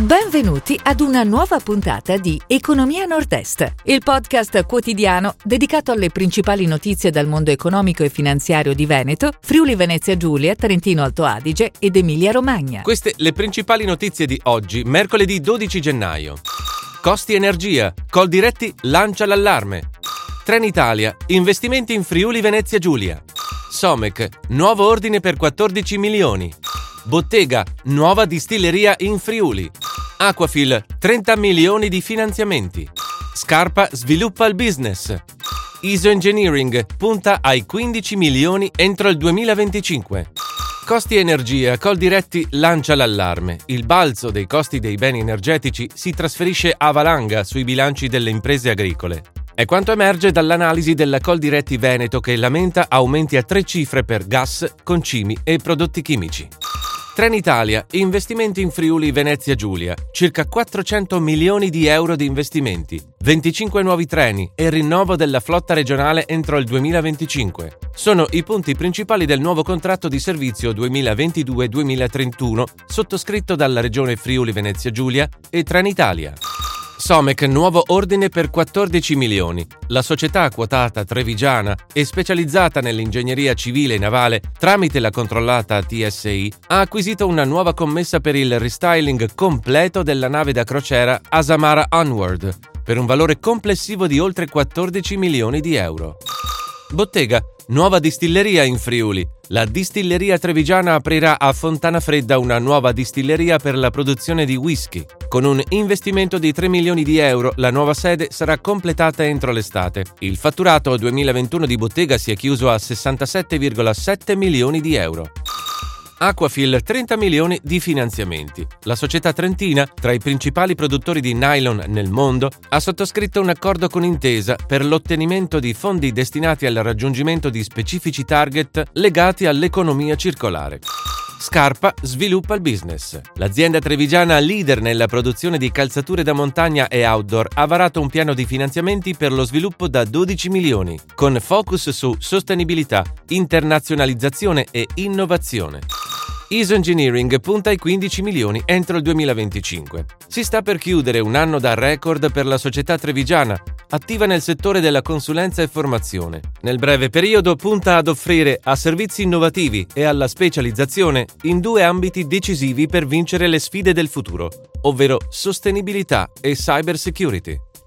Benvenuti ad una nuova puntata di Economia Nord-Est, il podcast quotidiano dedicato alle principali notizie dal mondo economico e finanziario di Veneto, Friuli Venezia Giulia, Trentino Alto Adige ed Emilia Romagna. Queste le principali notizie di oggi, mercoledì 12 gennaio. Costi energia, Coldiretti lancia l'allarme. Trenitalia, investimenti in Friuli Venezia Giulia. Somec, nuovo ordine per 14 milioni. Bottega, nuova distilleria in Friuli. Aquafil, 30 milioni di finanziamenti. Scarpa sviluppa il business. ISO Engineering punta ai 15 milioni entro il 2025. Costi energia, Coldiretti lancia l'allarme. Il balzo dei costi dei beni energetici si trasferisce a valanga sui bilanci delle imprese agricole. È quanto emerge dall'analisi della Coldiretti Veneto che lamenta aumenti a tre cifre per gas, concimi e prodotti chimici. Trenitalia, investimenti in Friuli Venezia Giulia, circa 400 milioni di euro di investimenti, 25 nuovi treni e rinnovo della flotta regionale entro il 2025. Sono i punti principali del nuovo contratto di servizio 2022-2031 sottoscritto dalla Regione Friuli Venezia Giulia e Trenitalia. Somec nuovo ordine per 14 milioni. La società quotata trevigiana e specializzata nell'ingegneria civile e navale tramite la controllata TSI ha acquisito una nuova commessa per il restyling completo della nave da crociera Asamara Onward per un valore complessivo di oltre 14 milioni di euro. Bottega Nuova distilleria in Friuli. La distilleria trevigiana aprirà a Fontana Fredda una nuova distilleria per la produzione di whisky. Con un investimento di 3 milioni di euro, la nuova sede sarà completata entro l'estate. Il fatturato 2021 di Bottega si è chiuso a 67,7 milioni di euro. Aquafil 30 milioni di finanziamenti. La società trentina, tra i principali produttori di nylon nel mondo, ha sottoscritto un accordo con Intesa per l'ottenimento di fondi destinati al raggiungimento di specifici target legati all'economia circolare. Scarpa sviluppa il business. L'azienda trevigiana leader nella produzione di calzature da montagna e outdoor ha varato un piano di finanziamenti per lo sviluppo da 12 milioni, con focus su sostenibilità, internazionalizzazione e innovazione. ISO Engineering punta ai 15 milioni entro il 2025. Si sta per chiudere un anno da record per la società trevigiana, attiva nel settore della consulenza e formazione. Nel breve periodo punta ad offrire a servizi innovativi e alla specializzazione in due ambiti decisivi per vincere le sfide del futuro, ovvero sostenibilità e cyber security.